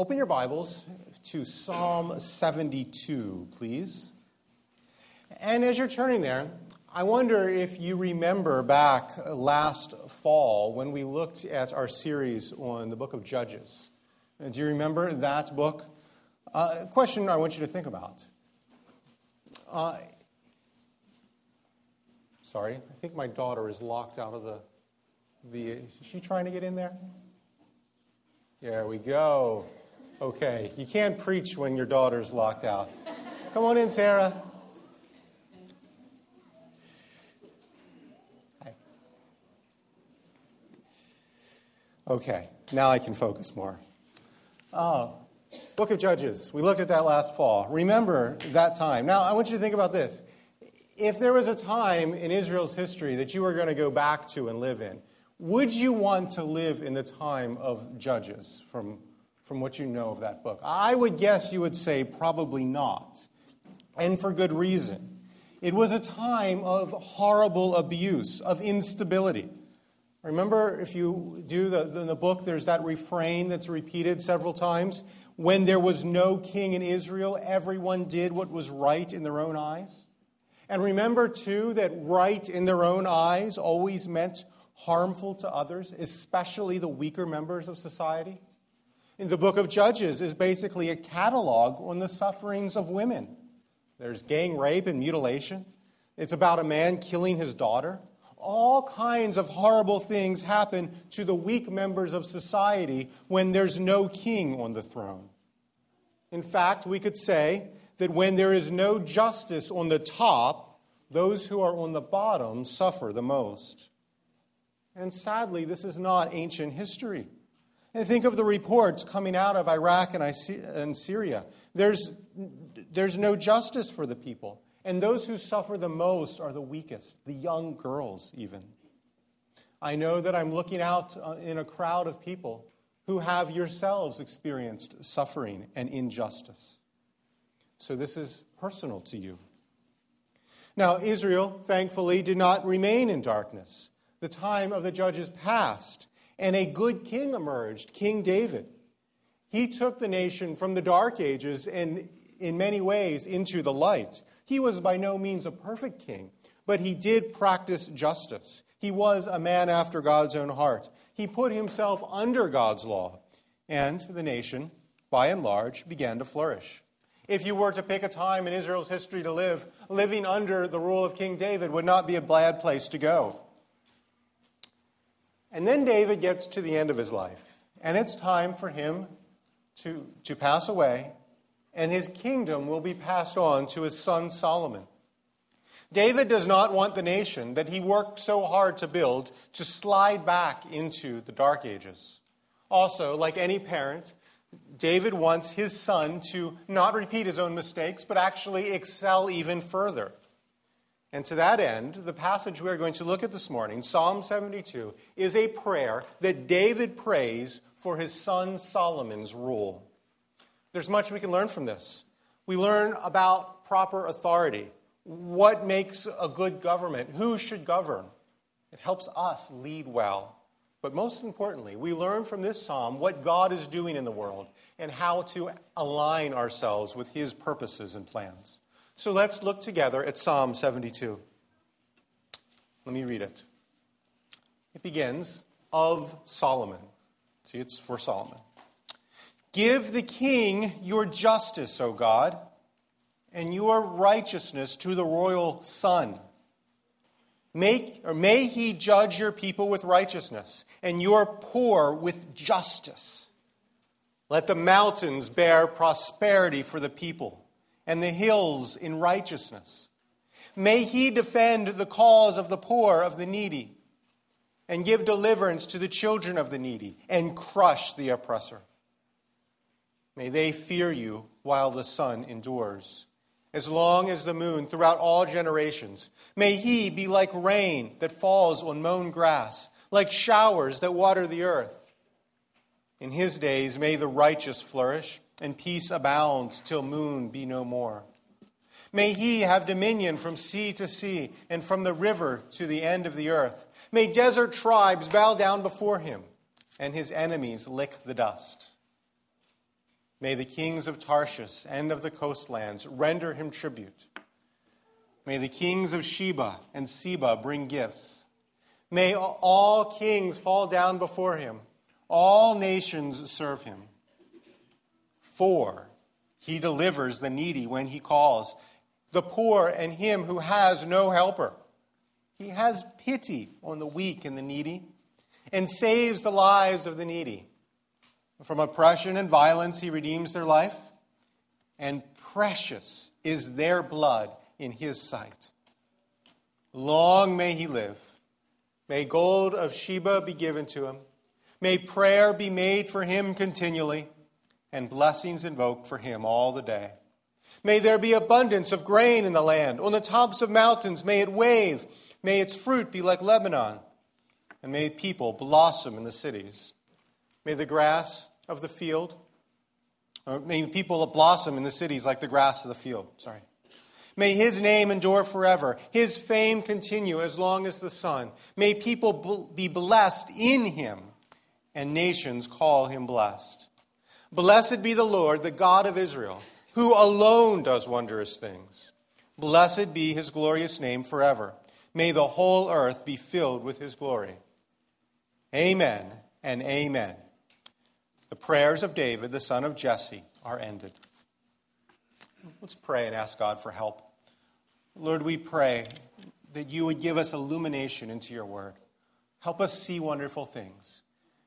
Open your Bibles to Psalm 72, please. And as you're turning there, I wonder if you remember back last fall when we looked at our series on the book of Judges. Do you remember that book? Uh, question I want you to think about. Uh, sorry, I think my daughter is locked out of the. the is she trying to get in there? There we go. Okay, you can't preach when your daughter's locked out. Come on in, Sarah. Hi. Okay, now I can focus more. Oh, Book of Judges. We looked at that last fall. Remember that time. Now, I want you to think about this. If there was a time in Israel's history that you were going to go back to and live in, would you want to live in the time of Judges from, from what you know of that book? I would guess you would say probably not, and for good reason. It was a time of horrible abuse, of instability. Remember, if you do the, the, the book, there's that refrain that's repeated several times. When there was no king in Israel, everyone did what was right in their own eyes. And remember, too, that right in their own eyes always meant harmful to others, especially the weaker members of society. In the book of Judges is basically a catalog on the sufferings of women. There's gang rape and mutilation. It's about a man killing his daughter all kinds of horrible things happen to the weak members of society when there's no king on the throne. In fact, we could say that when there is no justice on the top, those who are on the bottom suffer the most. And sadly, this is not ancient history. And think of the reports coming out of Iraq and Syria. There's, there's no justice for the people. And those who suffer the most are the weakest, the young girls, even. I know that I'm looking out uh, in a crowd of people who have yourselves experienced suffering and injustice. So this is personal to you. Now, Israel, thankfully, did not remain in darkness. The time of the judges passed, and a good king emerged, King David. He took the nation from the dark ages and, in many ways, into the light. He was by no means a perfect king, but he did practice justice. He was a man after God's own heart. He put himself under God's law, and the nation, by and large, began to flourish. If you were to pick a time in Israel's history to live, living under the rule of King David would not be a bad place to go. And then David gets to the end of his life, and it's time for him to, to pass away and his kingdom will be passed on to his son Solomon. David does not want the nation that he worked so hard to build to slide back into the dark ages. Also, like any parent, David wants his son to not repeat his own mistakes, but actually excel even further. And to that end, the passage we are going to look at this morning, Psalm 72, is a prayer that David prays for his son Solomon's rule. There's much we can learn from this. We learn about proper authority, what makes a good government, who should govern. It helps us lead well. But most importantly, we learn from this psalm what God is doing in the world and how to align ourselves with his purposes and plans. So let's look together at Psalm 72. Let me read it. It begins, Of Solomon. See, it's for Solomon. Give the king your justice, O God, and your righteousness to the royal son. Make, or may he judge your people with righteousness, and your poor with justice. Let the mountains bear prosperity for the people, and the hills in righteousness. May he defend the cause of the poor, of the needy, and give deliverance to the children of the needy, and crush the oppressor. May they fear you while the sun endures, as long as the moon throughout all generations. May he be like rain that falls on mown grass, like showers that water the earth. In his days may the righteous flourish, and peace abound till moon be no more. May he have dominion from sea to sea, and from the river to the end of the earth. May desert tribes bow down before him, and his enemies lick the dust. May the kings of Tarshish and of the coastlands render him tribute. May the kings of Sheba and Seba bring gifts. May all kings fall down before him, all nations serve him. For he delivers the needy when he calls, the poor and him who has no helper. He has pity on the weak and the needy, and saves the lives of the needy. From oppression and violence, he redeems their life, and precious is their blood in his sight. Long may he live. May gold of Sheba be given to him. May prayer be made for him continually, and blessings invoked for him all the day. May there be abundance of grain in the land. On the tops of mountains, may it wave. May its fruit be like Lebanon. And may people blossom in the cities. May the grass of the field, or may people blossom in the cities like the grass of the field. Sorry. May his name endure forever, his fame continue as long as the sun. May people be blessed in him, and nations call him blessed. Blessed be the Lord, the God of Israel, who alone does wondrous things. Blessed be his glorious name forever. May the whole earth be filled with his glory. Amen and amen. The prayers of David, the son of Jesse, are ended. Let's pray and ask God for help. Lord, we pray that you would give us illumination into your word. Help us see wonderful things.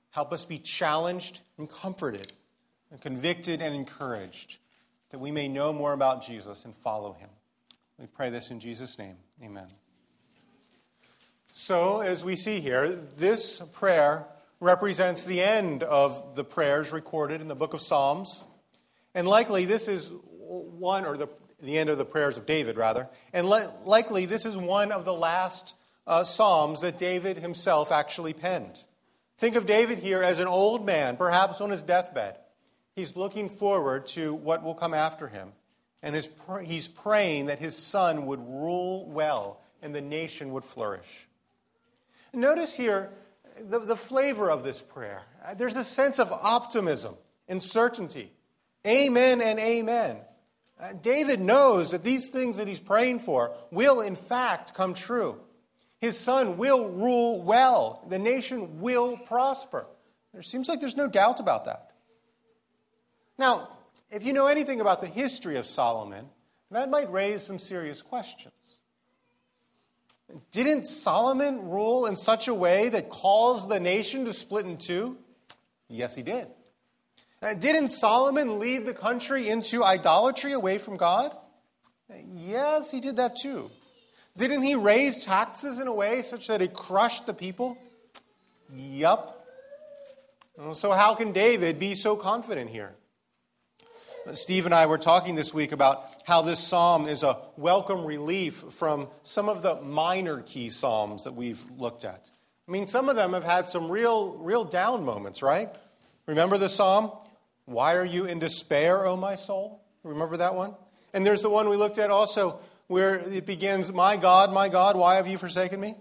Help us be challenged and comforted and convicted and encouraged that we may know more about Jesus and follow him. We pray this in Jesus' name. Amen. So, as we see here, this prayer represents the end of the prayers recorded in the book of Psalms. And likely this is one, or the, the end of the prayers of David, rather. And li- likely this is one of the last uh, Psalms that David himself actually penned. Think of David here as an old man, perhaps on his deathbed. He's looking forward to what will come after him. And his, he's praying that his son would rule well and the nation would flourish. Notice here the, the flavor of this prayer. There's a sense of optimism and certainty. Amen and amen. Uh, David knows that these things that he's praying for will, in fact, come true. His son will rule well, the nation will prosper. There seems like there's no doubt about that. Now, if you know anything about the history of Solomon, that might raise some serious questions. Didn't Solomon rule in such a way that caused the nation to split in two? Yes, he did. Uh, didn't Solomon lead the country into idolatry away from God? Yes, he did that too. Didn't he raise taxes in a way such that it crushed the people? Yup. So, how can David be so confident here? Steve and I were talking this week about how this psalm is a welcome relief from some of the minor key psalms that we've looked at. I mean, some of them have had some real, real down moments, right? Remember the psalm? Why are you in despair, O my soul? Remember that one? And there's the one we looked at also where it begins, My God, my God, why have you forsaken me?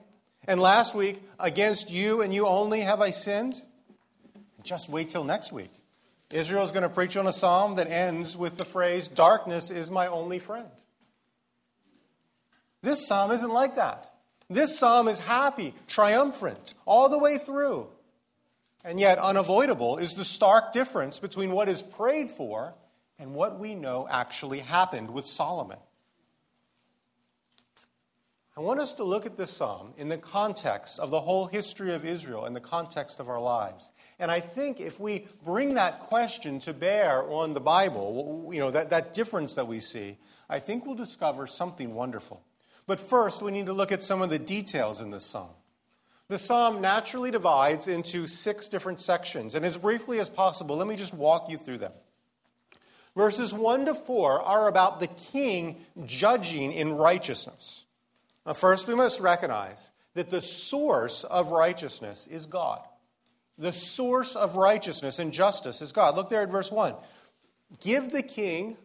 And last week, against you and you only have I sinned. Just wait till next week. Israel is going to preach on a psalm that ends with the phrase, Darkness is my only friend. This psalm isn't like that. This psalm is happy, triumphant, all the way through. And yet, unavoidable is the stark difference between what is prayed for and what we know actually happened with Solomon. I want us to look at this psalm in the context of the whole history of Israel, in the context of our lives. And I think if we bring that question to bear on the Bible, you know, that, that difference that we see, I think we'll discover something wonderful. But first, we need to look at some of the details in this psalm. The psalm naturally divides into six different sections, and as briefly as possible, let me just walk you through them. Verses 1 to 4 are about the king judging in righteousness. Now, first, we must recognize that the source of righteousness is God. The source of righteousness and justice is God. Look there at verse 1. Give the king,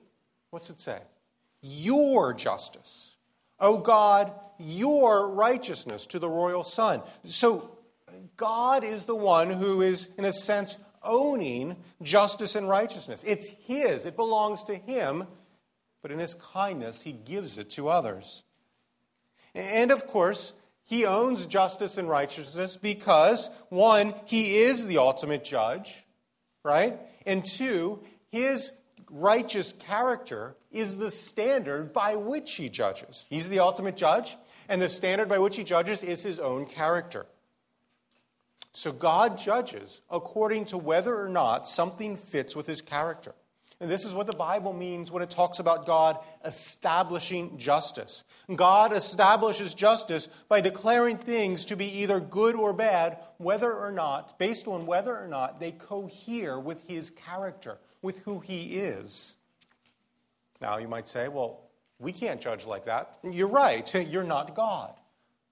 what's it say? Your justice. O God, your righteousness to the royal son. So God is the one who is, in a sense, owning justice and righteousness. It's His, it belongs to Him, but in His kindness, He gives it to others. And of course, He owns justice and righteousness because, one, He is the ultimate judge, right? And two, His righteous character is the standard by which He judges. He's the ultimate judge, and the standard by which He judges is His own character. So God judges according to whether or not something fits with his character. And this is what the Bible means when it talks about God establishing justice. God establishes justice by declaring things to be either good or bad, whether or not, based on whether or not they cohere with his character, with who he is. Now, you might say, well, we can't judge like that. You're right, you're not God.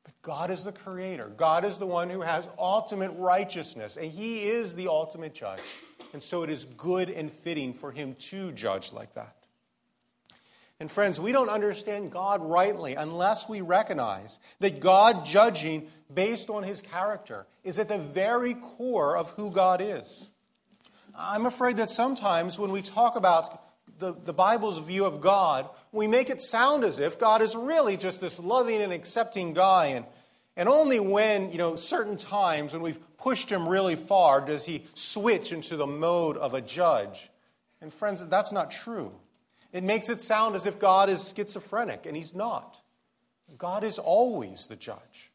But God is the creator. God is the one who has ultimate righteousness, and He is the ultimate judge. And so it is good and fitting for Him to judge like that. And friends, we don't understand God rightly unless we recognize that God judging based on His character is at the very core of who God is. I'm afraid that sometimes when we talk about the, the Bible's view of God, we make it sound as if God is really just this loving and accepting guy. And, and only when, you know, certain times when we've pushed him really far does he switch into the mode of a judge. And friends, that's not true. It makes it sound as if God is schizophrenic, and he's not. God is always the judge.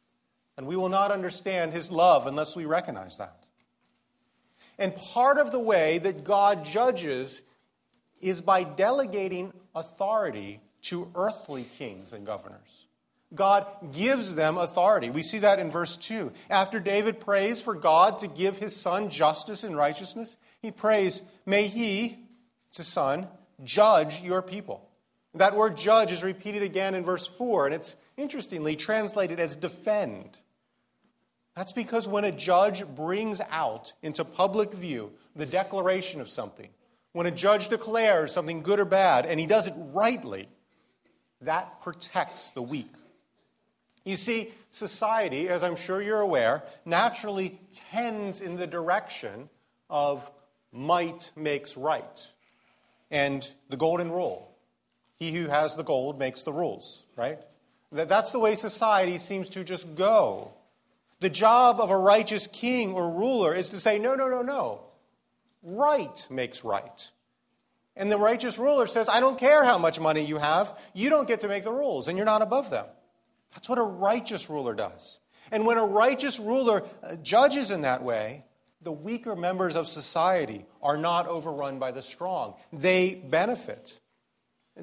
And we will not understand his love unless we recognize that. And part of the way that God judges is by delegating authority to earthly kings and governors. God gives them authority. We see that in verse 2. After David prays for God to give his son justice and righteousness, he prays, May he, it's a son, judge your people. That word judge is repeated again in verse 4, and it's interestingly translated as defend. That's because when a judge brings out into public view the declaration of something, when a judge declares something good or bad and he does it rightly, that protects the weak. You see, society, as I'm sure you're aware, naturally tends in the direction of might makes right and the golden rule. He who has the gold makes the rules, right? That's the way society seems to just go. The job of a righteous king or ruler is to say, no, no, no, no. Right makes right. And the righteous ruler says, I don't care how much money you have, you don't get to make the rules, and you're not above them. That's what a righteous ruler does. And when a righteous ruler uh, judges in that way, the weaker members of society are not overrun by the strong. They benefit.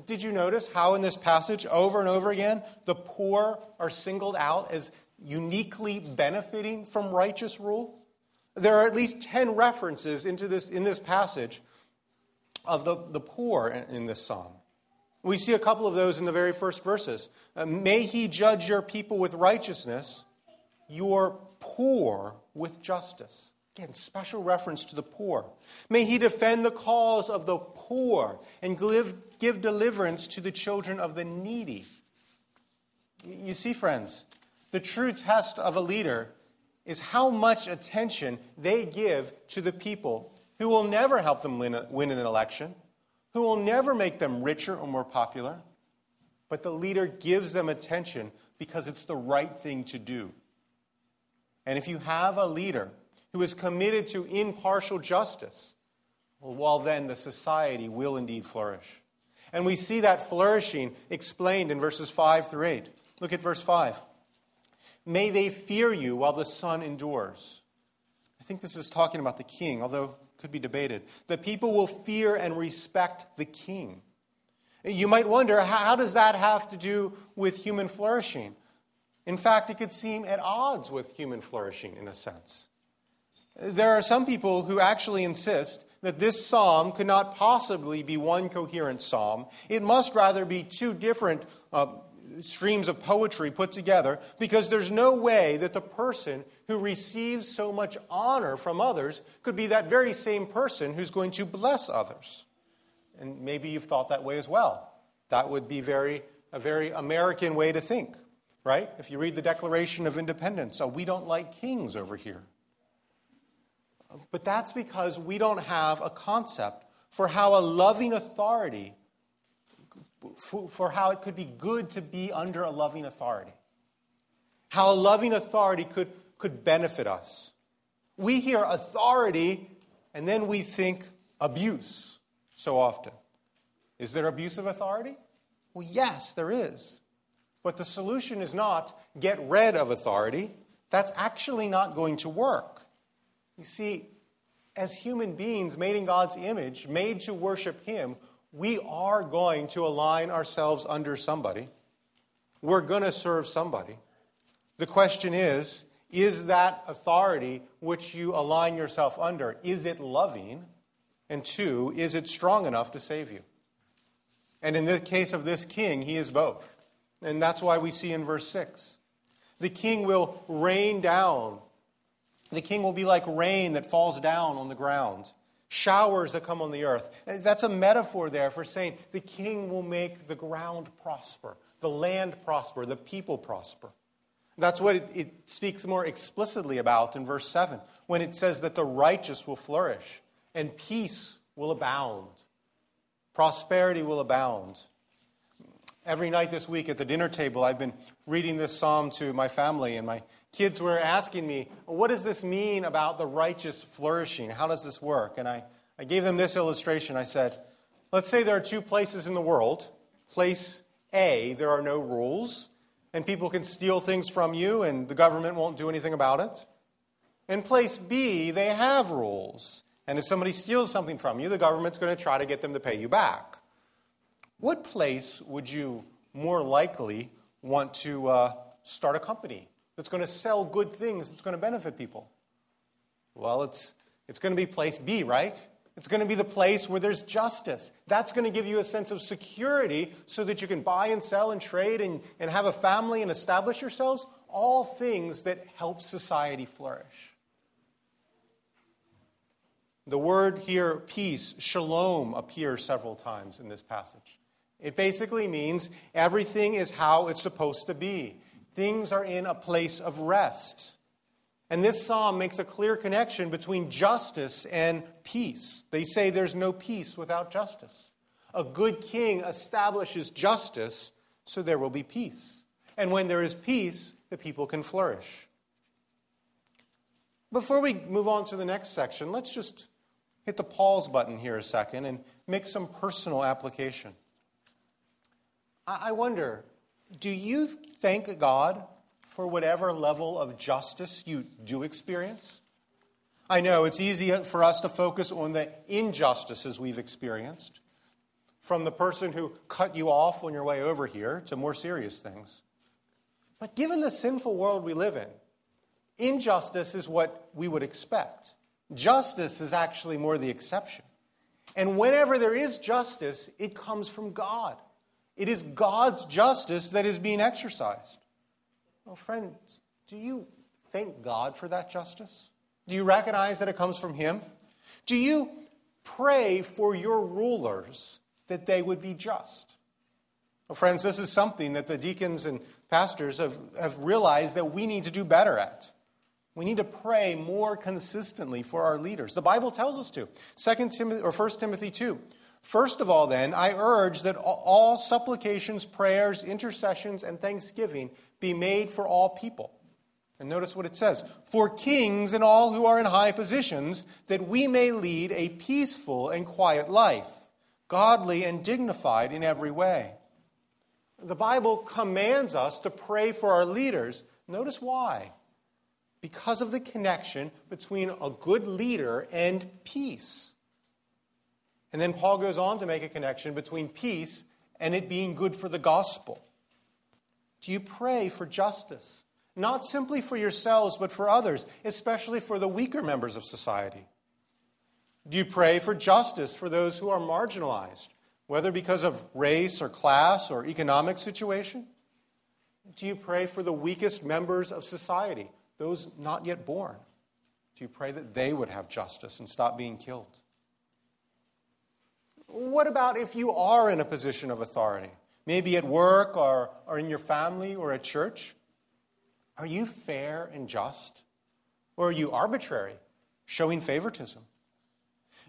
Did you notice how in this passage, over and over again, the poor are singled out as uniquely benefiting from righteous rule? There are at least 10 references into this, in this passage of the, the poor in, in this psalm. We see a couple of those in the very first verses. Uh, May he judge your people with righteousness, your poor with justice. Again, special reference to the poor. May he defend the cause of the poor and give, give deliverance to the children of the needy. You see, friends, the true test of a leader is how much attention they give to the people who will never help them win, win an election, who will never make them richer or more popular. But the leader gives them attention because it's the right thing to do. And if you have a leader who is committed to impartial justice, well, then the society will indeed flourish. And we see that flourishing explained in verses 5 through 8. Look at verse 5. May they fear you while the sun endures. I think this is talking about the king, although could be debated. The people will fear and respect the king. You might wonder, how does that have to do with human flourishing? In fact, it could seem at odds with human flourishing in a sense. There are some people who actually insist that this psalm could not possibly be one coherent psalm. It must rather be two different uh, streams of poetry put together because there's no way that the person who receives so much honor from others could be that very same person who's going to bless others. And maybe you've thought that way as well. That would be very, a very American way to think, right? If you read the Declaration of Independence, oh, we don't like kings over here. But that's because we don't have a concept for how a loving authority, for how it could be good to be under a loving authority. How a loving authority could, could benefit us. We hear authority and then we think abuse so often. Is there abuse of authority? Well, yes, there is. But the solution is not get rid of authority. That's actually not going to work. You see, as human beings made in God's image, made to worship Him, we are going to align ourselves under somebody. We're going to serve somebody. The question is is that authority which you align yourself under is it loving? And two, is it strong enough to save you? And in the case of this king, he is both. And that's why we see in verse 6 the king will rain down. The king will be like rain that falls down on the ground, showers that come on the earth. That's a metaphor there for saying the king will make the ground prosper, the land prosper, the people prosper. That's what it, it, speaks more explicitly about in verse 7 when it says that the righteous will flourish and peace will abound, prosperity will abound. Every night this week at the dinner table, I've been reading this psalm to my family, and my kids were asking me, What does this mean about the righteous flourishing? How does this work? And I, I gave them this illustration. I said, Let's say there are two places in the world. Place A, there are no rules and people can steal things from you, and the government won't do anything about it. In place B, they have rules. And if somebody steals something from you, the government's going to try to get them to pay you back. What place would you more likely want to uh, start a company that's going to sell good things that's going to benefit people? Well, it's, it's going to be place B, right? It's going to be the place where there's justice. That's going to give you a sense of security so that you can buy and sell and trade and, and have a family and establish yourselves. All things that help society flourish. The word here, peace, shalom, appears several times in this passage. It basically means everything is how it's supposed to be, things are in a place of rest. And this psalm makes a clear connection between justice and peace. They say there's no peace without justice. A good king establishes justice, so there will be peace. And when there is peace, the people can flourish. Before we move on to the next section, let's just hit the pause button here a second and make some personal application. I wonder do you thank God for whatever level of justice you do experience. I know it's easy for us to focus on the injustices we've experienced, from the person who cut you off on your way over here to more serious things. But given the sinful world we live in, injustice is what we would expect. Justice is actually more the exception. And whenever there is justice, it comes from God. It is God's justice that is being exercised. Well, friends, do you thank God for that justice? Do you recognize that it comes from Him? Do you pray for your rulers that they would be just? Well, friends, this is something that the deacons and pastors have, have realized that we need to do better at. We need to pray more consistently for our leaders. The Bible tells us to. 2 Timothy or 1 Timothy 2. First of all, then, I urge that all supplications, prayers, intercessions, and thanksgiving be made for all people. And notice what it says for kings and all who are in high positions, that we may lead a peaceful and quiet life, godly and dignified in every way. The Bible commands us to pray for our leaders. Notice why. Because of the connection between a good leader and peace. And then Paul goes on to make a connection between peace and it being good for the gospel. Do you pray for justice? Not simply for yourselves, but for others, especially for the weaker members of society. Do you pray for justice for those who are marginalized, whether because of race or class or economic situation? Do you pray for the weakest members of society, those not yet born? Do you pray that they would have justice and stop being killed? What about if you are in a position of authority? Maybe at work or, or in your family or at church? Are you fair and just? Or are you arbitrary? showing favoritism?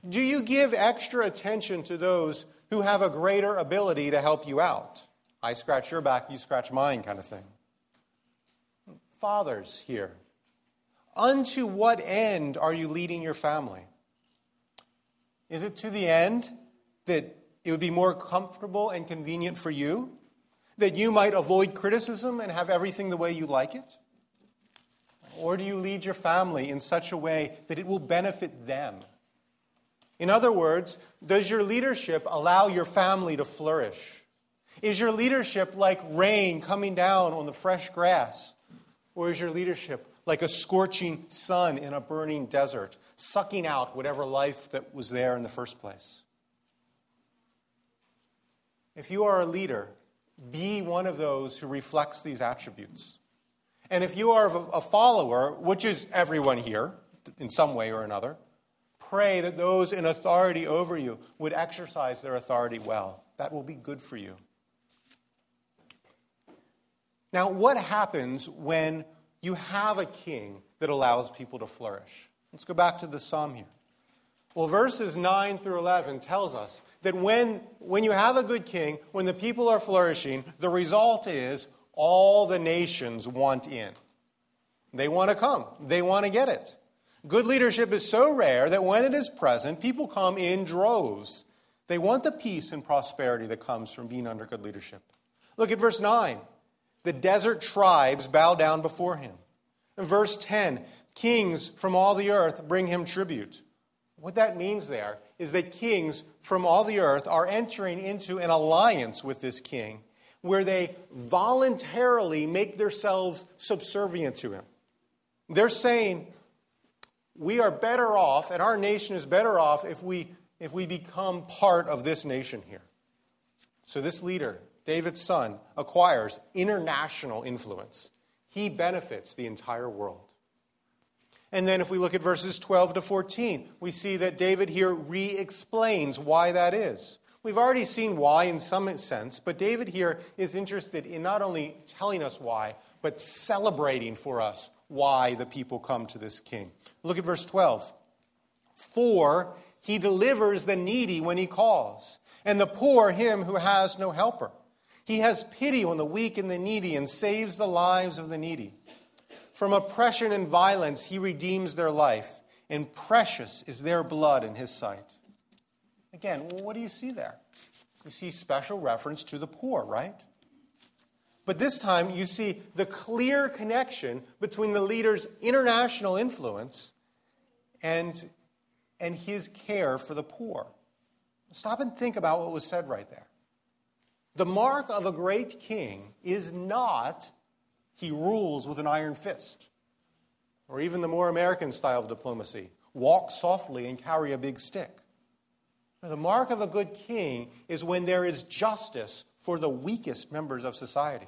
Do you give extra attention to those who have a greater ability to help you out? I scratch your back, you scratch mine, kind of thing. Fathers here, unto what end are you leading your family? Is it to the end that it would be more comfortable and convenient for you? That you might avoid criticism and have everything the way you like it? Or do you lead your family in such a way that it will benefit them? In other words, does your leadership allow your family to flourish? Is your leadership like rain coming down on the fresh grass? Or is your leadership like a scorching sun in a burning desert, sucking out whatever life that was there in the first place? If you are a leader, be one of those who reflects these attributes. And if you are a follower, which is everyone here in some way or another, pray that those in authority over you would exercise their authority well. That will be good for you. Now, what happens when you have a king that allows people to flourish? Let's go back to the psalm here. Well, verses 9 through 11 tells us that when, when you have a good king, when the people are flourishing, the result is all the nations want in. They want to come, they want to get it. Good leadership is so rare that when it is present, people come in droves. They want the peace and prosperity that comes from being under good leadership. Look at verse 9. The desert tribes bow down before him. In verse 10, kings from all the earth bring him tribute. What that means there is that kings from all the earth are entering into an alliance with this king where they voluntarily make themselves subservient to him. They're saying, we are better off, and our nation is better off if we, if we become part of this nation here. So, this leader, David's son, acquires international influence. He benefits the entire world. And then, if we look at verses 12 to 14, we see that David here re explains why that is. We've already seen why in some sense, but David here is interested in not only telling us why, but celebrating for us why the people come to this king. Look at verse 12. For he delivers the needy when he calls, and the poor him who has no helper. He has pity on the weak and the needy and saves the lives of the needy. From oppression and violence, he redeems their life, and precious is their blood in his sight. Again, what do you see there? You see special reference to the poor, right? But this time, you see the clear connection between the leader's international influence and, and his care for the poor. Stop and think about what was said right there. The mark of a great king is not he rules with an iron fist, or even the more American style of diplomacy walk softly and carry a big stick. The mark of a good king is when there is justice for the weakest members of society,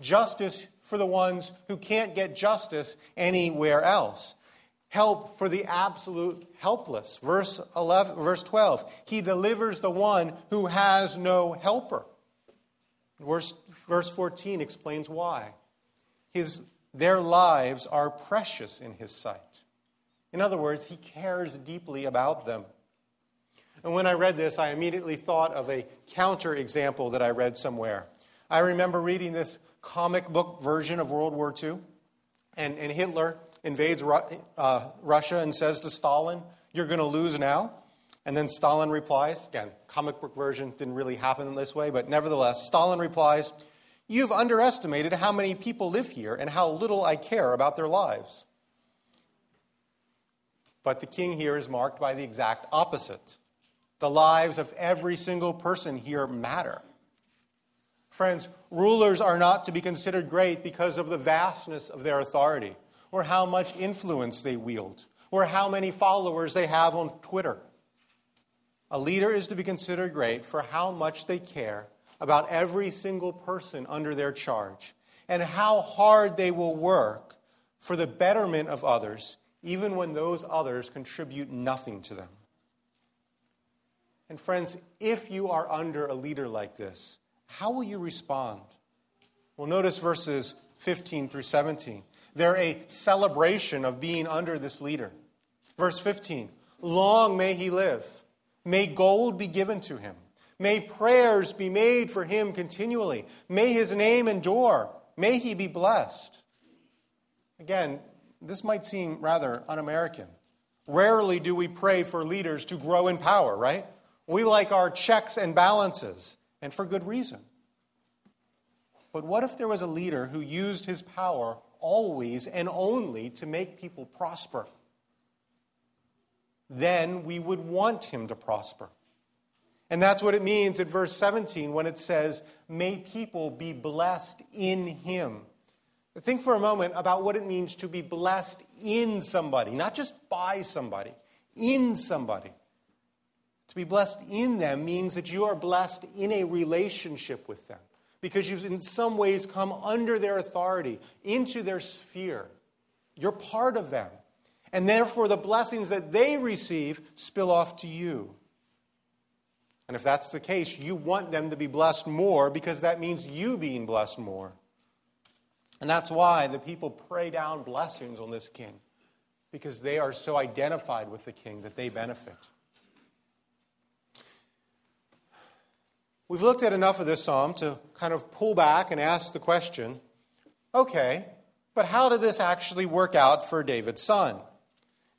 justice for the ones who can't get justice anywhere else, help for the absolute helpless. Verse, 11, verse 12, he delivers the one who has no helper. Verse, verse 14 explains why. His, their lives are precious in his sight. In other words, he cares deeply about them. And when I read this, I immediately thought of a counter example that I read somewhere. I remember reading this comic book version of World War II, and, and Hitler invades Ru- uh, Russia and says to Stalin, You're going to lose now. And then Stalin replies, again, comic book version didn't really happen this way, but nevertheless, Stalin replies, You've underestimated how many people live here and how little I care about their lives. But the king here is marked by the exact opposite. The lives of every single person here matter. Friends, rulers are not to be considered great because of the vastness of their authority, or how much influence they wield, or how many followers they have on Twitter. A leader is to be considered great for how much they care about every single person under their charge, and how hard they will work for the betterment of others, even when those others contribute nothing to them. And friends, if you are under a leader like this, how will you respond? Well, notice verses 15 through 17. They're a celebration of being under this leader. Verse 15 Long may he live. May gold be given to him. May prayers be made for him continually. May his name endure. May he be blessed. Again, this might seem rather un American. Rarely do we pray for leaders to grow in power, right? We like our checks and balances, and for good reason. But what if there was a leader who used his power always and only to make people prosper? Then we would want him to prosper. And that's what it means in verse 17 when it says, May people be blessed in him. Think for a moment about what it means to be blessed in somebody, not just by somebody, in somebody. To be blessed in them means that you are blessed in a relationship with them because you've in some ways come under their authority, into their sphere. You're part of them. And therefore, the blessings that they receive spill off to you. And if that's the case, you want them to be blessed more because that means you being blessed more. And that's why the people pray down blessings on this king because they are so identified with the king that they benefit. We've looked at enough of this psalm to kind of pull back and ask the question okay, but how did this actually work out for David's son?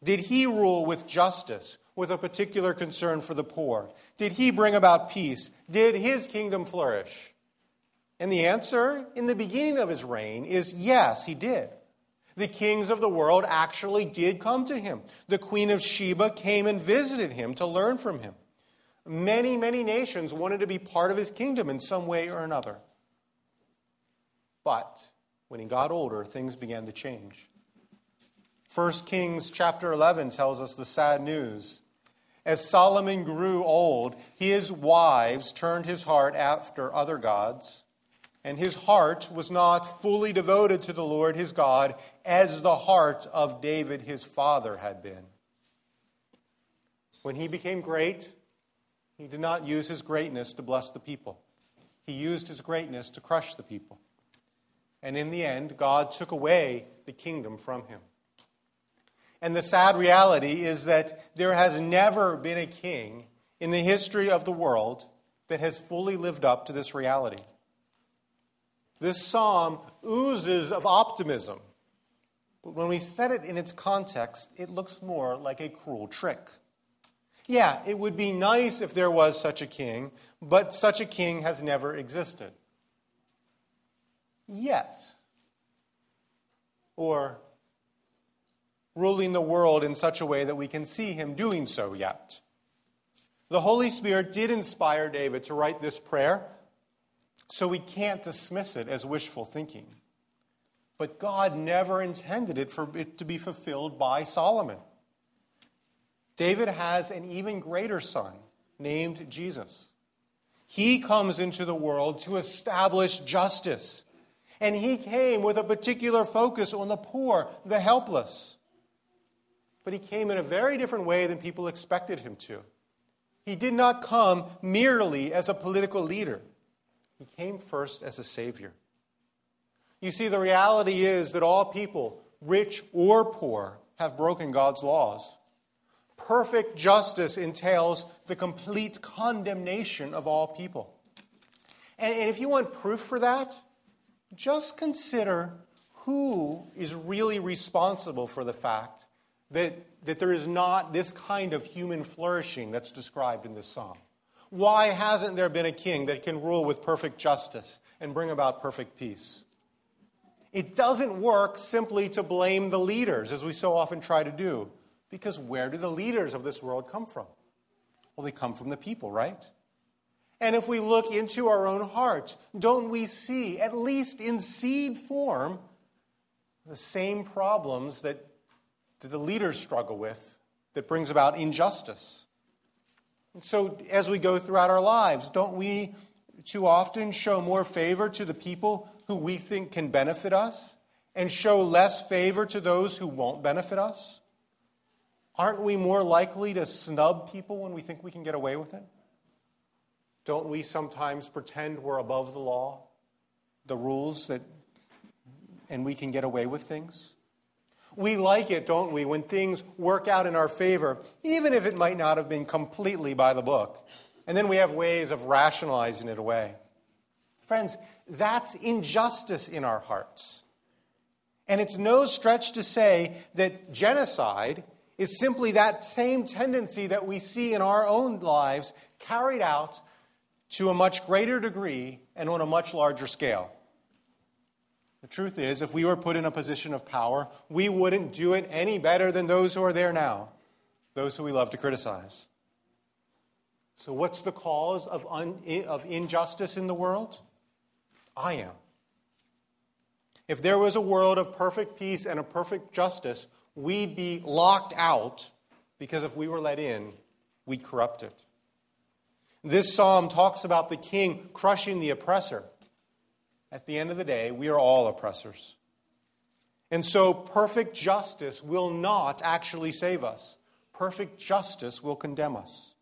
Did he rule with justice, with a particular concern for the poor? Did he bring about peace? Did his kingdom flourish? And the answer in the beginning of his reign is yes, he did. The kings of the world actually did come to him. The queen of Sheba came and visited him to learn from him. Many, many nations wanted to be part of his kingdom in some way or another. But when he got older, things began to change. 1 Kings chapter 11 tells us the sad news. As Solomon grew old, his wives turned his heart after other gods, and his heart was not fully devoted to the Lord his God as the heart of David his father had been. When he became great, he did not use his greatness to bless the people, he used his greatness to crush the people. And in the end, God took away the kingdom from him. And the sad reality is that there has never been a king in the history of the world that has fully lived up to this reality. This psalm oozes of optimism. But when we set it in its context, it looks more like a cruel trick. Yeah, it would be nice if there was such a king, but such a king has never existed. Yet. Or ruling the world in such a way that we can see him doing so yet. The Holy Spirit did inspire David to write this prayer, so we can't dismiss it as wishful thinking. But God never intended it for it to be fulfilled by Solomon. David has an even greater son named Jesus. He comes into the world to establish justice. And he came with a particular focus on the poor, the helpless. But he came in a very different way than people expected him to. He did not come merely as a political leader, he came first as a savior. You see, the reality is that all people, rich or poor, have broken God's laws. Perfect justice entails the complete condemnation of all people. And, if you want proof for that, just consider who is really responsible for the fact that, that there is not this kind of human flourishing that's described in this psalm. Why hasn't there been a king that can rule with perfect justice and bring about perfect peace? It doesn't work simply to blame the leaders, as we so often try to do. Because where do the leaders of this world come from? Well, they come from the people, right? And if we look into our own hearts, don't we see, at least in seed form, the same problems that, that the leaders struggle with that brings about injustice? And so, as we go throughout our lives, don't we too often show more favor to the people who we think can benefit us and show less favor to those who won't benefit us? Aren't we more likely to snub people when we think we can get away with it? Don't we sometimes pretend we're above the law, the rules that and we can get away with things? We like it, don't we, when things work out in our favor, even if it might not have been completely by the book. And then we have ways of rationalizing it away. Friends, that's injustice in our hearts. And it's no stretch to say that genocide is simply that same tendency that we see in our own lives carried out to a much greater degree and on a much larger scale. The truth is, if we were put in a position of power, we wouldn't do it any better than those who are there now, those who we love to criticize. So, what's the cause of, un- of injustice in the world? I am. If there was a world of perfect peace and a perfect justice, we'd be locked out because if we were let in, we'd corrupt it. This psalm talks about the king crushing the oppressor. At the end of the day, we are all oppressors. And so, perfect justice will not actually save us, perfect justice will condemn us.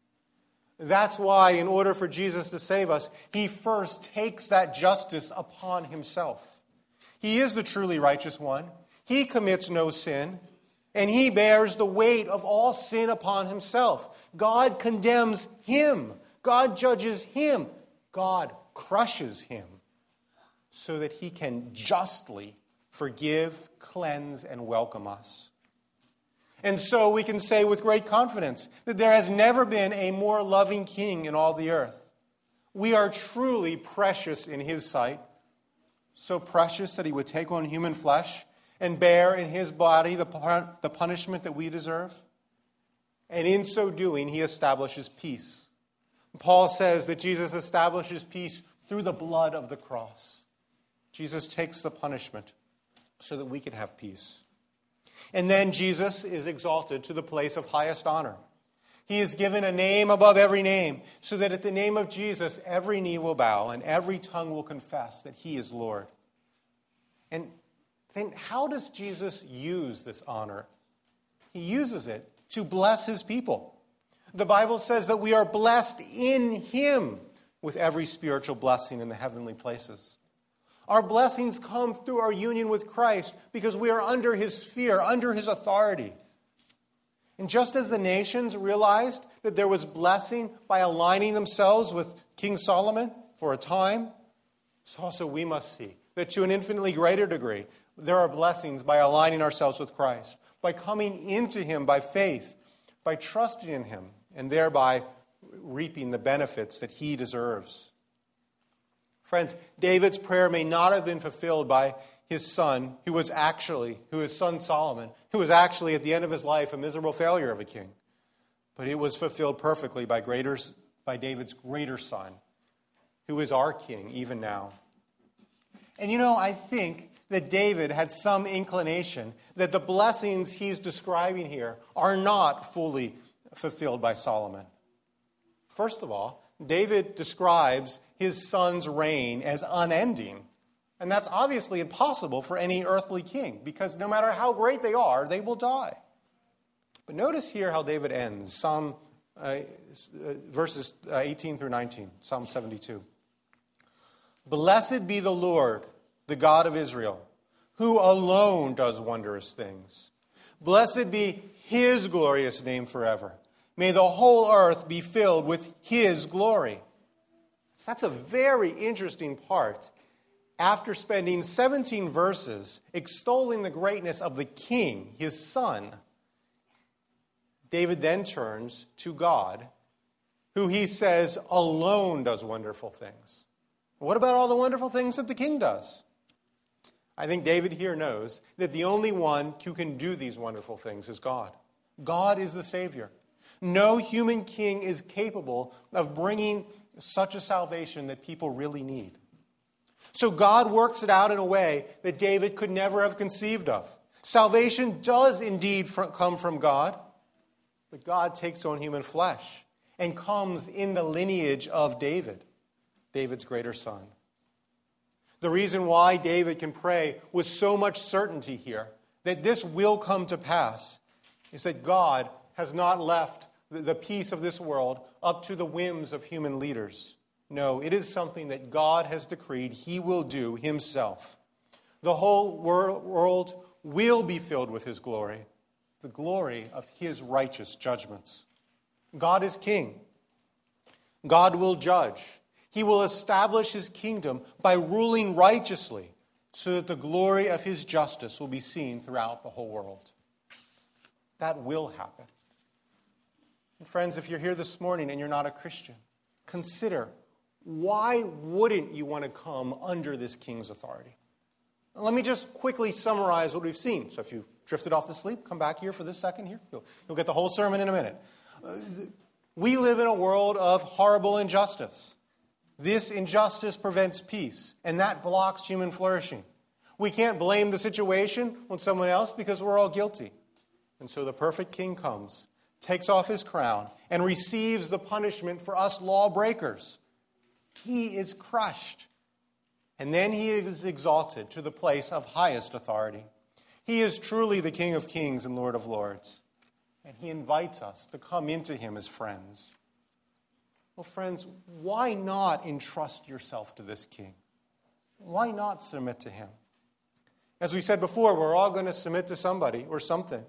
That's why, in order for Jesus to save us, he first takes that justice upon himself. He is the truly righteous one, he commits no sin, and he bears the weight of all sin upon himself. God condemns him, God judges him, God crushes him so that he can justly forgive, cleanse, and welcome us. And so we can say with great confidence that there has never been a more loving king in all the earth. We are truly precious in his sight, so precious that he would take on human flesh and bear in his body the, the punishment that we deserve. And in so doing, he establishes peace. Paul says that Jesus establishes peace through the blood of the cross. Jesus takes the punishment so that we can have peace. And then Jesus is exalted to the place of highest honor. He is given a name above every name, so that at the name of Jesus, every knee will bow and every tongue will confess that he is Lord. And then, how does Jesus use this honor? He uses it to bless his people. The Bible says that we are blessed in him with every spiritual blessing in the heavenly places. Our blessings come through our union with Christ because we are under his sphere, under his authority. And just as the nations realized that there was blessing by aligning themselves with King Solomon for a time, so also we must see that to an infinitely greater degree, there are blessings by aligning ourselves with Christ, by coming into him by faith, by trusting in him, and thereby reaping the benefits that he deserves. Friends, David's prayer may not have been fulfilled by his son, who was actually, who his son Solomon, who was actually at the end of his life a miserable failure of a king. But it was fulfilled perfectly by, greater, by David's greater son, who is our king even now. And you know, I think that David had some inclination that the blessings he's describing here are not fully fulfilled by Solomon. First of all, David describes his son's reign as unending. And that's obviously impossible for any earthly king because no matter how great they are, they will die. But notice here how David ends Psalm uh, uh verses uh, 18 through 19, Psalm 72. Blessed be the Lord, the God of Israel, who alone does wondrous things. Blessed be his glorious name forever. May the whole earth be filled with His glory. So that's a very interesting part. After spending 17 verses extolling the greatness of the king, his son, David then turns to God, who he says alone does wonderful things. What about all the wonderful things that the king does? I think David here knows that the only one who can do these wonderful things is God. God is the Savior. No human king is capable of bringing such a salvation that people really need. So God works it out in a way that David could never have conceived of. Salvation does indeed come from God, but God takes on human flesh and comes in the lineage of David, David's greater son. The reason why David can pray with so much certainty here that this will come to pass is that God has not left the peace of this world up to the whims of human leaders. No, it is something that God has decreed He will do Himself. The whole world will be filled with his glory, the glory of his righteous judgments. God is king. God will judge. He will establish his kingdom by ruling righteously so that the glory of his justice will be seen throughout the whole world. That will happen. And friends, if you're here this morning and you're not a Christian, consider why wouldn't you want to come under this king's authority? Let me just quickly summarize what we've seen. So if you drifted off to sleep, come back here for this second here. You'll, you'll get the whole sermon in a minute. Uh, we live in a world of horrible injustice. This injustice prevents peace, and that blocks human flourishing. We can't blame the situation on someone else because we're all guilty. And so the perfect king comes, takes off his crown, and receives the punishment for us lawbreakers. He is crushed. And then he is exalted to the place of highest authority. He is truly the King of kings and Lord of lords. And he invites us to come into him as friends. Well, friends, why not entrust yourself to this king? Why not submit to him? As we said before, we're all going to submit to somebody or something.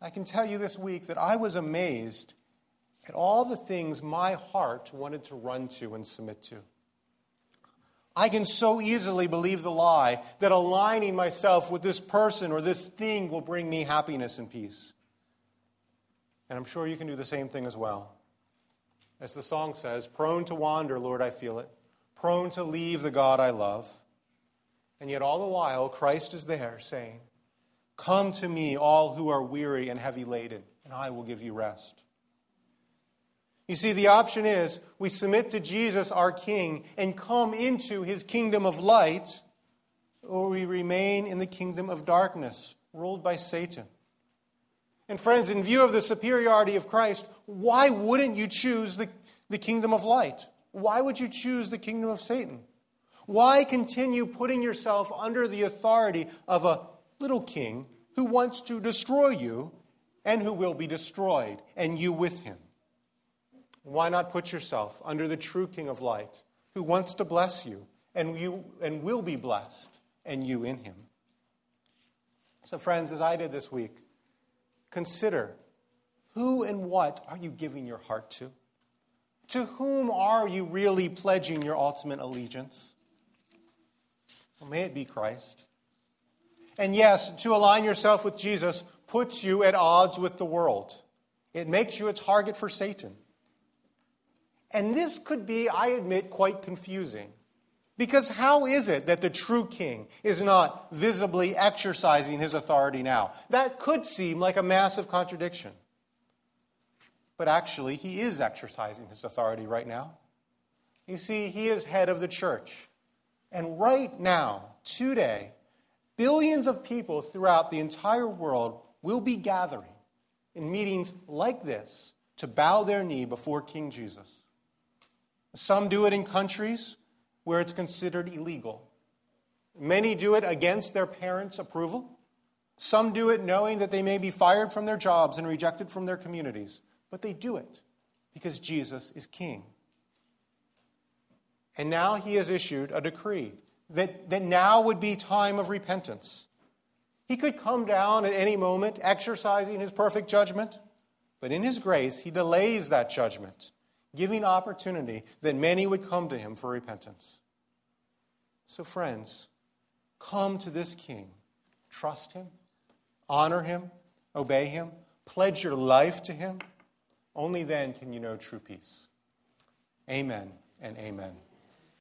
I can tell you this week that I was amazed at all the things my heart wanted to run to and submit to. I can so easily believe the lie that aligning myself with this person or this thing will bring me happiness and peace. And I'm sure you can do the same thing as well. As the song says, prone to wander, Lord, I feel it, prone to leave the God I love. And yet, all the while, Christ is there saying, Come to me, all who are weary and heavy laden, and I will give you rest. You see, the option is we submit to Jesus, our King, and come into his kingdom of light, or we remain in the kingdom of darkness, ruled by Satan. And, friends, in view of the superiority of Christ, why wouldn't you choose the, the kingdom of light? Why would you choose the kingdom of Satan? Why continue putting yourself under the authority of a little king who wants to destroy you and who will be destroyed, and you with him? Why not put yourself under the true King of light who wants to bless you and, you, and will be blessed, and you in him? So, friends, as I did this week, consider who and what are you giving your heart to? To whom are you really pledging your ultimate allegiance? Well, may it be Christ. And yes, to align yourself with Jesus puts you at odds with the world. It makes you a target for Satan. And this could be, I admit, quite confusing. Because how is it that the true king is not visibly exercising his authority now? That could seem like a massive contradiction. But actually, he is exercising his authority right now. You see, he is head of the church. And right now, today, billions of people throughout the entire world will be gathering in meetings like this to bow their knee before King Jesus. Some do it in countries where it's considered illegal. Many do it against their parents' approval. Some do it knowing that they may be fired from their jobs and rejected from their communities. But they do it because Jesus is king. And now he has issued a decree that, that now would be time of repentance. He could come down at any moment, exercising his perfect judgment, but in his grace, he delays that judgment giving opportunity that many would come to him for repentance. So, friends, come to this king. Trust him, honor him, obey him, pledge your life to him. Only then can you know true peace. Amen and amen.